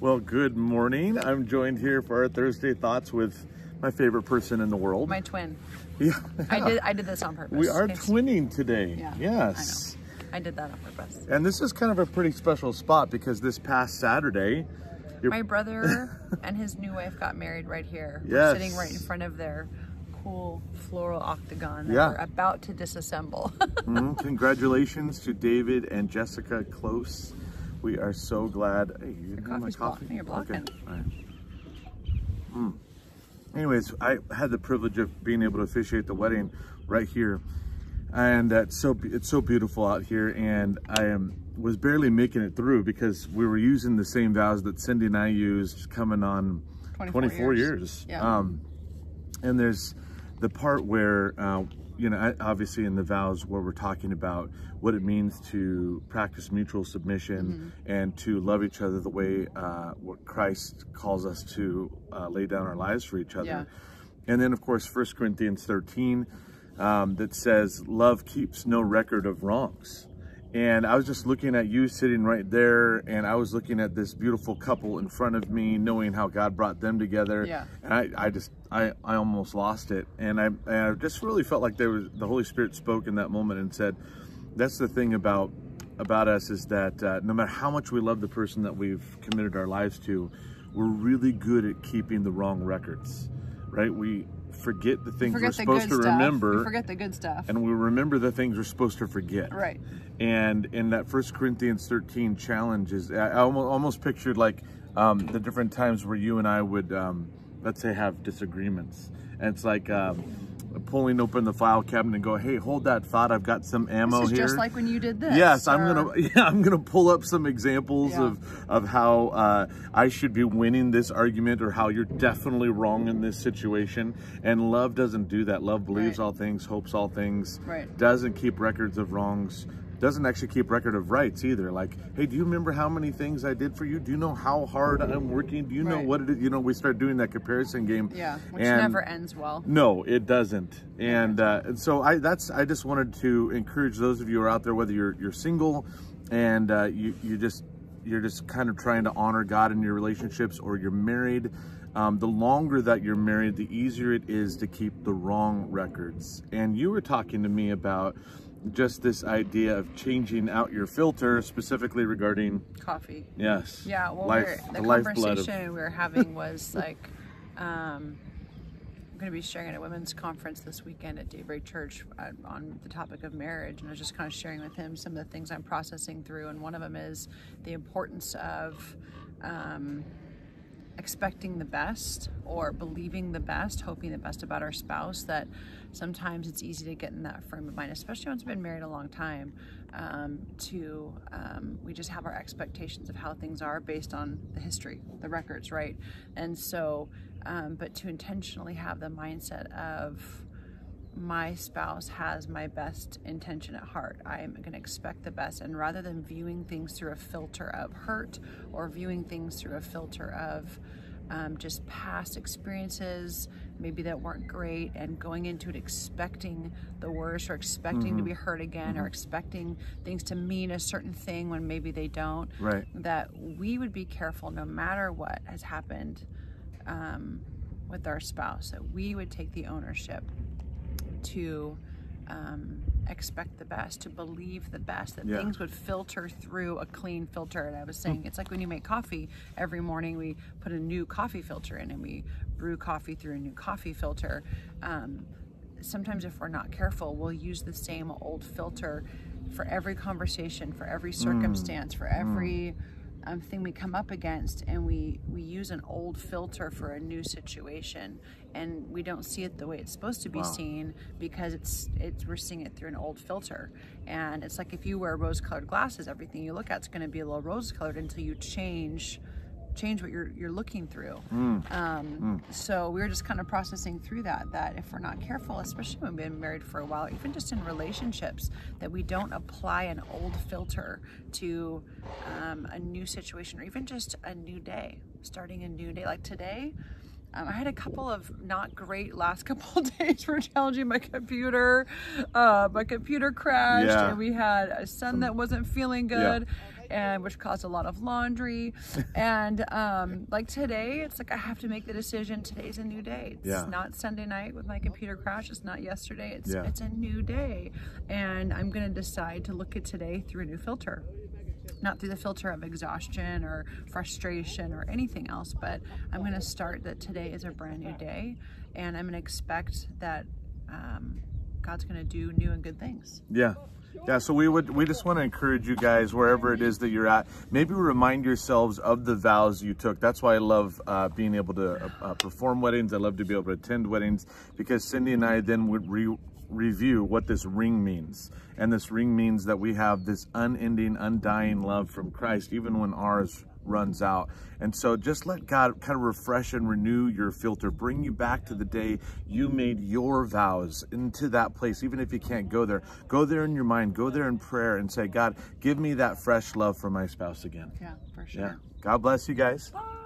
Well, good morning. I'm joined here for our Thursday thoughts with my favorite person in the world. My twin. yeah. I did I did this on purpose. We are twinning today. Yeah, Yes. I did that on purpose. And this is kind of a pretty special spot because this past Saturday, My brother and his new wife got married right here. We're Yes. sitting right in front of their cool floral octagon that Yeah. we're about to disassemble. Mhm. congratulations to David and Jessica Close. We are so glad. Hey, you my coffee's coffee? blocking. You're blocking. Okay. right. Mm. Anyways, I had the privilege of being able to officiate the wedding right here, and it's so it's so beautiful out here. And I am was barely making it through because we were using the same vows that Cindy and I used coming on 24 24 years. years. Yeah. Um, and there's the part where uh, you know obviously in the vows where we're talking about what it means to practice mutual submission Mm-hmm. and to love each other the way uh, what christ calls us to uh, lay down our lives for each other Yeah. and then of course 1 corinthians 13 um, that says love keeps no record of wrongs and I was just looking at you sitting right there, and I was looking at this beautiful couple in front of me, knowing how God brought them together. Yeah. And I, I just, I, I almost lost it, and I, and I just really felt like there was the Holy Spirit spoke in that moment and said, "That's the thing about about us is that uh, no matter how much we love the person that we've committed our lives to, we're really good at keeping the wrong records, right? We forget the things we're supposed to stuff. remember, We forget the good stuff. and we remember the things we're supposed to forget. right. And in that First Corinthians 13 challenge is, I I almost, almost pictured like um, the different times where you and I would, um, let's say, have disagreements. And it's like um, pulling open the file cabinet and go, hey, hold that thought. I've got some ammo here. just like when you did this. Yes, I'm gonna. Yeah, I'm gonna pull up some examples Yeah. of of how uh, I should be winning this argument, or how you're definitely wrong in this situation. And love doesn't do that. Love believes Right. all things, hopes all things, Right. doesn't keep records of wrongs. Doesn't actually keep record of rights either. Like, hey, do you remember how many things I did for you? Do you know how hard I'm working? Do you know what it is? You know, we start doing that comparison game. Yeah, which never ends well. no, it doesn't. And, uh, and so I that's I just wanted to encourage those of you who are out there, whether you're you're single and uh, you you just you're just kind of trying to honor God in your relationships, or you're married. Um, the longer that you're married, the easier it is to keep the wrong records. And you were talking to me about just this idea of changing out your filter, specifically regarding Coffee. yes, Yeah, well, life, we're, the, the lifeblood of conversation we were having was like, um, I'm going to be sharing at a women's conference this weekend at Daybreak Church uh, on the topic of marriage, and I was just kind of sharing with him some of the things I'm processing through, and one of them is the importance of. Um, expecting the best or believing the best, hoping the best about our spouse, that sometimes it's easy to get in that frame of mind, especially once we've been married a long time, um, to um, we just have our expectations of how things are based on the history, the records, right? And so, um, but to intentionally have the mindset of, my spouse has my best intention at heart. I am going to expect the best. And rather than viewing things through a filter of hurt or viewing things through a filter of um, just past experiences, maybe that weren't great, and going into it expecting the worst or expecting to be hurt again or expecting things to mean a certain thing when maybe they don't, Right. that we would be careful no matter what has happened um, with our spouse, that we would take the ownership to um, expect the best, to believe the best, that Yeah. things would filter through a clean filter. And I was saying, it's like when you make coffee, every morning we put a new coffee filter in and we brew coffee through a new coffee filter. Um, sometimes, if we're not careful, we'll use the same old filter for every conversation, for every circumstance, for every um, thing we come up against and we we use an old filter for a new situation and we don't see it the way it's supposed to be Wow. seen because it's it's we're seeing it through an old filter. And it's like if you wear rose colored glasses everything you look at is going to be a little rose colored until you change change what you're you're looking through. Um, so we were just kind of processing through that that if we're not careful especially when we've been married for a while even just in relationships that we don't apply an old filter to um, a new situation or even just a new day starting a new day like today um, I had a couple of not great last couple of days for challenging my computer. Uh, my computer crashed, Yeah. and we had a son that wasn't feeling good. and which caused a lot of laundry. and um, like today, it's like I have to make the decision. Today's a new day. It's Yeah. not Sunday night with my computer crash. It's not yesterday. It's Yeah. it's a new day, and I'm gonna decide to look at today through a new filter not through the filter of exhaustion or frustration or anything else, but I'm going to start that today is a brand new day and I'm going to expect that um, God's going to do new and good things. Yeah. Yeah, so we would we just want to encourage you guys wherever it is that you're at. Maybe remind yourselves of the vows you took. That's why I love uh, being able to uh, uh, perform weddings. I love to be able to attend weddings because Cindy and I then would re- review what this ring means. And this ring means that we have this unending, undying love from Christ, even when ours runs out. And so just let God kind of refresh and renew your filter, bring you back to the day you made your vows into that place, even if you can't go there. Go there in your mind, go there in prayer and say, God, give me that fresh love for my spouse again. Yeah, for sure. Yeah. God bless you guys. Bye.